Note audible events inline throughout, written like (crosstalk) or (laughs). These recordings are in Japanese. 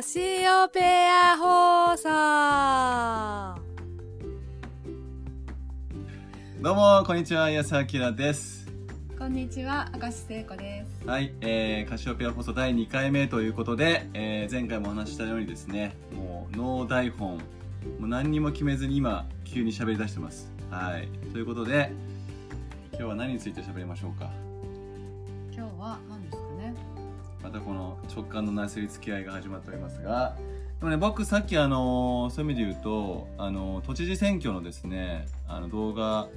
カシオペア放送。どうもこんにちは安明です。こんにちは明石聖子です。はい、えー、カシオペア放送第2回目ということで、えー、前回もお話ししたようにですねもうノー台本もう何にも決めずに今急に喋り出してます。はいということで今日は何について喋りましょうか？今日はまたこの直感のなすりつき合いが始まっておりますがでもね僕さっきあのそういう意味で言うとあの都知事選挙のですねあの動画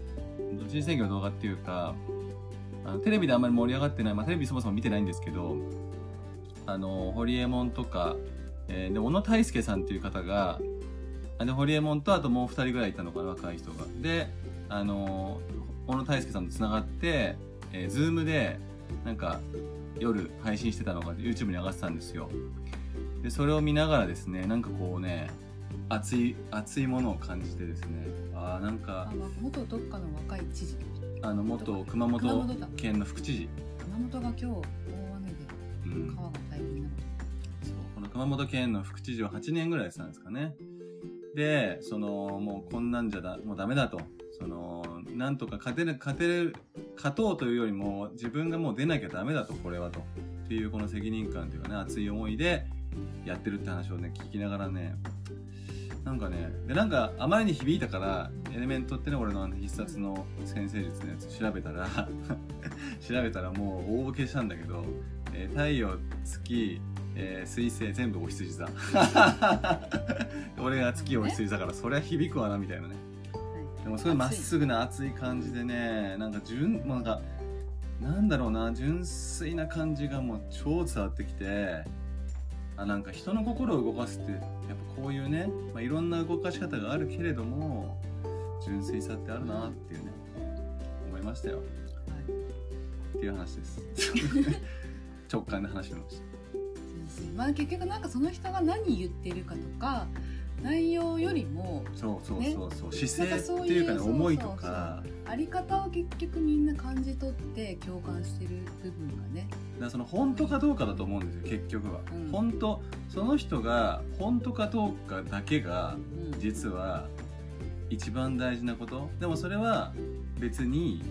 都知事選挙の動画っていうかあのテレビであんまり盛り上がってない、まあ、テレビそもそも見てないんですけどあの堀エモ門とか、えー、で小野泰輔さんっていう方がで堀エモ門とあともう2人ぐらいいたのかな若い人が。であの小野泰輔さんとつながって、えー、ズームでなんか夜配信してたのが YouTube に上がってたんですよ。でそれを見ながらですねなんかこうね熱い熱いものを感じてですねああなんかあ元どっかの若い知事。あの元熊本県の副知事。熊本が今日大雨で川が大変になる、うん、そうこの熊本県の副知事を8年ぐらいやってたんですかね。でそのもうこんなんじゃだもうダメだと。そのなんとか勝てる勝てる勝とうというよりも自分がもう出なきゃダメだとこれはとっていうこの責任感というかね熱い思いでやってるって話をね聞きながらね。なんかねでなんかあまりに響いたからエレメントってね俺の必殺の先生術のやつ調べたら (laughs) 調べたらもう大受けしたんだけど、えー、太陽月、えー、水星全部お羊座。(laughs) 俺が月お羊座からそりゃ響くわなみたいなね。でもすごいまっすぐな熱い感じでねなんか純もうなんかなんだろうな純粋な感じがもう超伝わってきてあなんか人の心を動かすってやっぱこういうね、まあ、いろんな動かし方があるけれども純粋さってあるなっていうね思いましたよ、はい、っていう話です。(laughs) 直感で話しましたまあ結局なんかその人が何言ってるかとか内容よりもそうそうそうそう、ね、姿勢っていうかね思いとか。あり方を結局みんな感じ取って共感してる部分がね。だその本当かどうかだと思うんですよ結局は、うん、本当その人が本当かどうかだけが実は一番大事なこと。でもそれは別に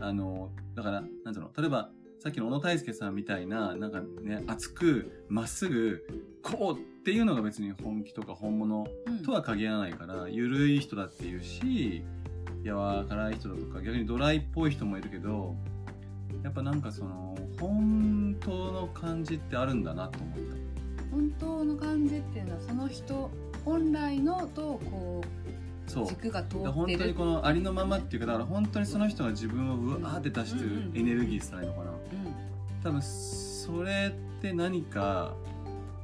あのだからなんていうの？例えばさっきの小野泰輔さんみたいな、なんかね、熱く、まっすぐ、こうっていうのが別に本気とか本物とは限らないから、うん、ゆるい人だっていうし、柔らかい人だとか、逆にドライっぽい人もいるけど、やっぱなんかその、本当の感じってあるんだなと思った。本当の感じっていうのは、その人本来のと、こう、そう。軸が通ってる。本当にこのありのままっていうかだから本当にその人が自分をうわーって出してるエネルギーしたらいいのかな、うん、多分それって何か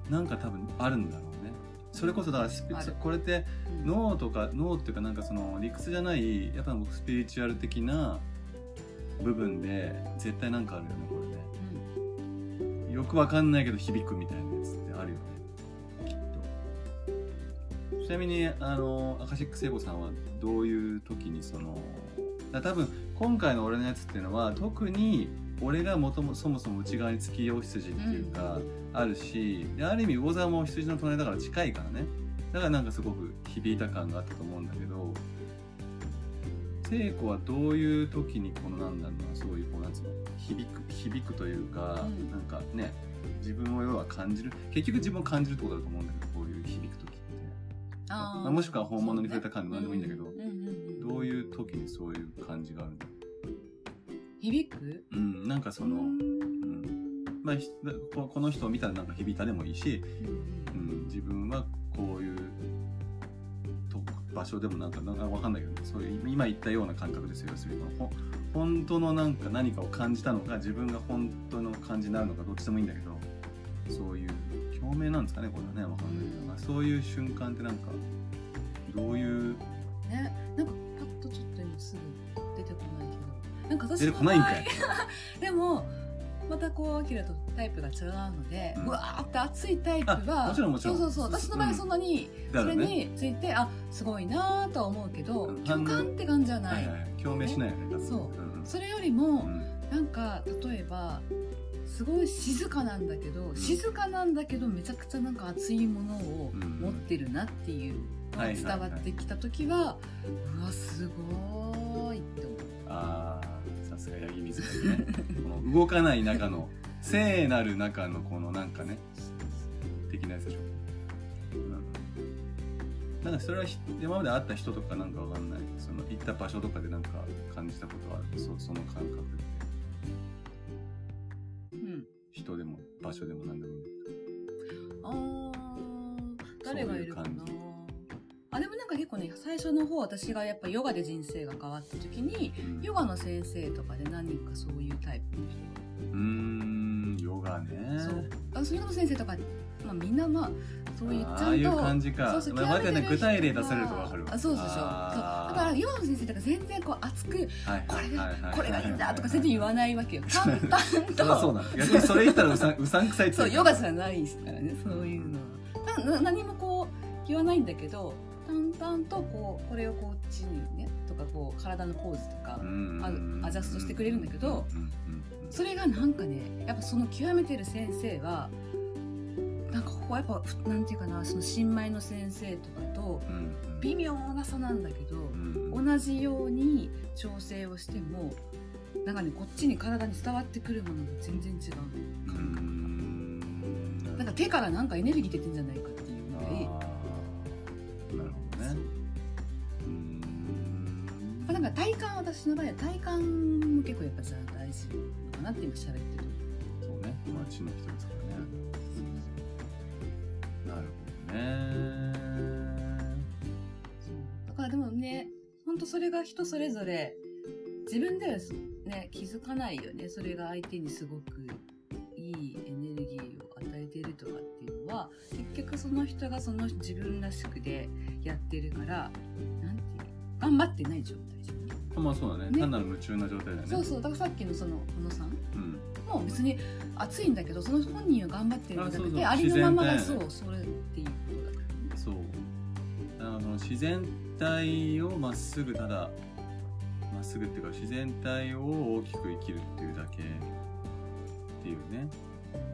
なんか多分あるんだろうね。それこそだからスピこれって脳とか脳っていうかなんかその理屈じゃないやっぱスピリチュアル的な部分で絶対なんかあるよねこれね、うん、よくわかんないけど響くみたいなやつってあるよね。ちなみにあのアカシック聖子さんはどういう時にその多分今回の俺のやつっていうのは特に俺がもともそもそも内側に月夜羊っていうか、うん、あるしである意味魚座も羊の隣だから近いからね。だからなんかすごく響いた感があったと思うんだけど聖子はどういう時にこのなんだろうなそういうこうなんつうの響く響くというか、うん、なんかね自分を要は感じる結局自分を感じるってことだと思うんだけどこういう響く時まあ、もしくは本物に触れた感じも何でもいいんだけど、どういう時にそういう感じがあるの響く？うんなんかそのうん。まあこの人を見たらなんか響いたでもいいし、うん、自分はこういうと場所でもなんかなんか分かんないけどそういう今言ったような感覚ですよ要するに。本当のなんか何かを感じたのか自分が本当の感じになるのかどっちでもいいんだけどそういう共鳴なんですかねこれはね分かんないけど、うん、そういう瞬間ってなんかどういうねなんかパッとちょっと今すぐ出てこないなんか私出てこないんかい (laughs) でもまたこうアキラとタイプが違うので、うん、うわーって熱いタイプはもちろんもちろん。そうそうそう。私の場合はそんなにそれについて、うん、あすごいなーとは思うけど、うん、共感って感じじゃない、はいはい、共鳴しないよねそう、うん、それよりも、なんか例えばすごい静かなんだけど、静かなんだけどめちゃくちゃなんか熱いものを持ってるなっていうのが伝わってきた時は,、うわすごいって思う。あさすが八木水がね。(laughs) この動かない中の聖なる中のこのなんかね的なやつでしょ、うん、なんかそれは今まで会った人とかなんかわかんない？その行った場所とかでなんか感じたことはある？そその感覚って。人でも場所でも何でも。いいあ誰がいるかな？あでもなんか結構ね最初の方私がやっぱヨガで人生が変わった時に、うん、ヨガの先生とかで何人かそういうタイプの人が。うんヨガね。そう。あそヨガの先生とか、まあ、みんなまあそういうちゃんとああいう感じか。そうそう、まあ、ね具体例出されると分かるあそうそうそう。そう。だからヨガの先生とか全然こう熱く、はい、これが、これがいいんだとか全然言わないわけよ。(laughs) 淡々と。そうなん逆にそれ言ったらうさ (laughs) うさんくさいってそうヨガじゃないですからねそういうのは。な何もこう言わないんだけど淡々とこうこれをこっちにねとかこう体のポーズとかアジャストしてくれるんだけどそれがなんかねやっぱその極めてる先生はなんかここはやっぱなんていうかなその新米の先生とかと微妙な差なんだけど、うん、同じように調整をしてもなんかねこっちに体に伝わってくるものが全然違う。感覚なんか手からなんかエネルギー出てんじゃないかっていうぐらい体感私の場合は体感も結構やっぱじゃあ大事かなって今喋ってる。そうね。街の人ですからね。なるほどね。だからでもね本当それが人それぞれ自分ではね気づかないよね。それが相手にすごくいいエネルギーを与えてるとかっていうのは結局その人がその自分らしくでやってるからなんていう頑張ってない状態じゃんまあそうだね、ね、単なる夢中な状態だよね。そうそう。だからさっきのその小野さん、うん、もう別に暑いんだけどその本人は頑張ってるんじゃなくてありのままがそうそれっていうことだそう。あの自然体をまっすぐただまっすぐっていうか自然体を大きく生きるっていうだけっていうね。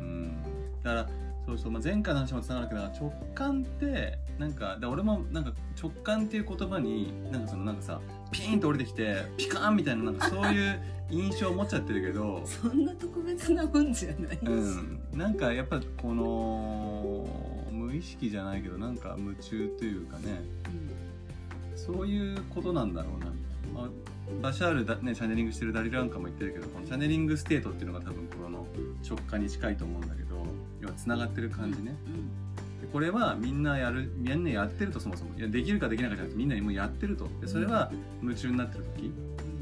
うん。だからそうそう、まあ、前回の話もつながるけど直感ってなんかで俺もなんか直感っていう言葉になんかそのなんかさピーンと降りてきてピカーンみたいななんかそういう印象を持っちゃってるけど (laughs) そんな特別なもんじゃない。うん。なんかやっぱこの無意識じゃないけどなんか夢中というかね、うん、そういうことなんだろうな、まあ、バシャールだ、ね、チャネリングしてるダリル・アンカも言ってるけどこのチャネリングステートっていうのが多分この直感に近いと思うんだけど要はつながってる感じね、でこれはみんなやるみんなやってるとそもそも。いやできるかできないかじゃなくてみんなもうやってると。でそれは夢中になってる時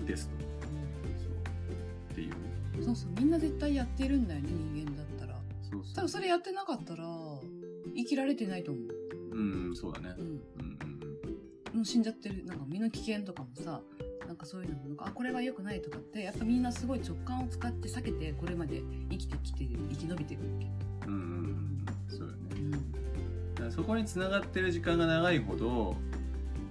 ですと、そう。っていう。そうそう。みんな絶対やってるんだよね人間だったら。そうそう。多分それやってなかったら生きられてないと思う。うんそうだね。うん、うんうん、もう死んじゃってる。なんか身の危険とかもさなんかそういうのもあこれは良くないとかってやっぱみんなすごい直感を使って避けてこれまで生きてきてる生き延びてるわけ。うんうんそうよね、うん、そこにつながってる時間が長いほど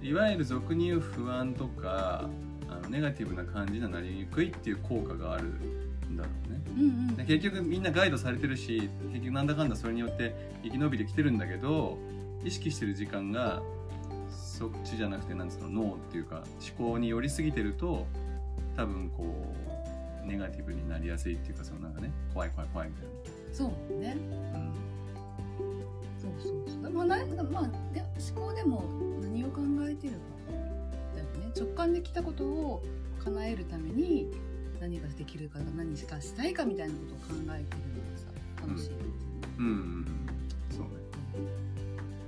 いわゆる俗に言う不安とかあのネガティブな感じになりにくいっていう効果があるんだろうね、うんうん、結局みんなガイドされてるし結局なんだかんだそれによって生き延びてきてるんだけど意識してる時間がそっちじゃなくてなんつうの脳っていうか思考に寄りすぎてると多分こうネガティブになりやすいっていうかそのなんかね怖い怖い怖いみたいな。そうね。うんまあ、まあ、で思考でも何を考えてるかだよね。直感できたことを叶えるために何ができるか何しかしたいかみたいなことを考えてるのがさ楽しい、うん、うんうん。うんそうね、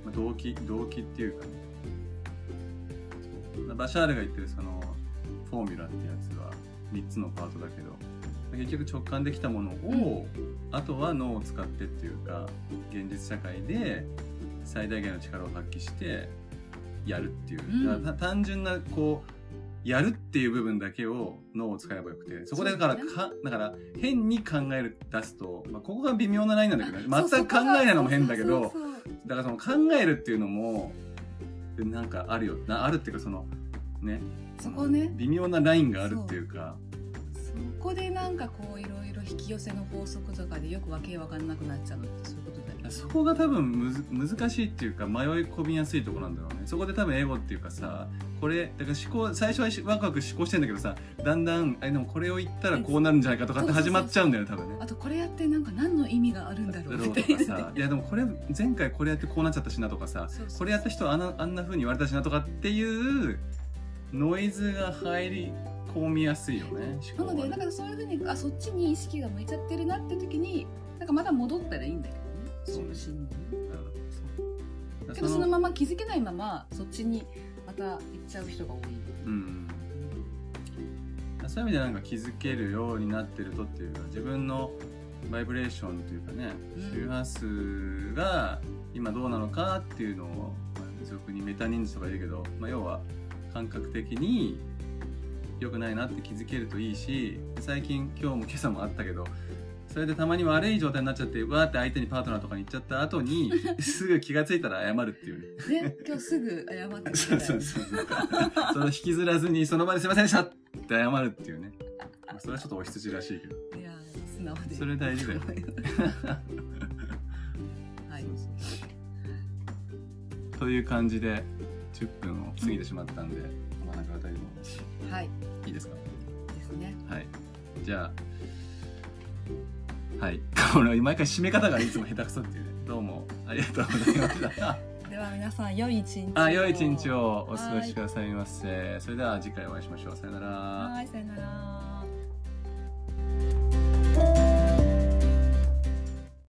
まあ、動機動機っていうかね。バシャールが言ってるそのフォーミュラってやつは3つのパートだけど結局直感できたものを、あとは脳を使ってっていうか現実社会で最大限の力を発揮してやるっていう、うん、単純なこうやるっていう部分だけを脳を使えばよくてそこでだからかだから変に考える出すと、まあ、ここが微妙なラインなんだけど、全く考えないのも変だけどだからその考えるっていうのもなんかあるよ。なあるっていうかそのね。そこね。微妙なラインがあるっていうか。こでなんかこういろいろ引き寄せの法則とかでよくわけわかんなくなっちゃうのってそういうことだよねそこが多分むず難しいっていうか迷い込みやすいところなんだろうね。そこで多分エゴっていうかさこれだから思考最初はワクワク思考してんだけどさだんだんあでもこれを言ったらこうなるんじゃないかとかって始まっちゃうんだよね多分ね。あとこれやってなんか何の意味があるんだろうとかさいやでもこれ前回これやってこうなっちゃったしなとかさこれやった人はあんなあんなふうに言われたしなとかっていうノイズが入り込みやすいよねなのでだからそういうふうにあそっちに意識が向いちゃってるなって時になんかまた戻ったらいいんだけど。ねその心にけどそのまま気づけないままそっちにまた行っちゃう人が多い、うん、そういう意味でなんか気づけるようになってるとっていうか自分のバイブレーションというかね、周波数が今どうなのかっていうのを、まあ、俗にメタ認知とか言うけど、まあ、要は感覚的に良くないなって気づけるといいし最近今日も今朝もあったけどそれでたまに悪い状態になっちゃってわーって相手にパートナーとかに行っちゃった後に (laughs) すぐ気が付いたら謝るっていうね。ね今日すぐ謝ってそうそうそうその引きずらずにその場ですいませんでしたって謝るっていうね。それはちょっとお羊らしいけど。いや素直で。それ大事だよ。(laughs) はい。そうそう。という感じで10分を過ぎてしまったんで、うんはい。いいですか？ですね。はい。じゃあはい。これ毎回締め方がいつも下手くそっていうね。どうも。ありがとうございました。(laughs) では皆さん良い一日あ良い一日をお過ごしくださいませ。それでは次回お会いしましょう。さよなら。はいさよなら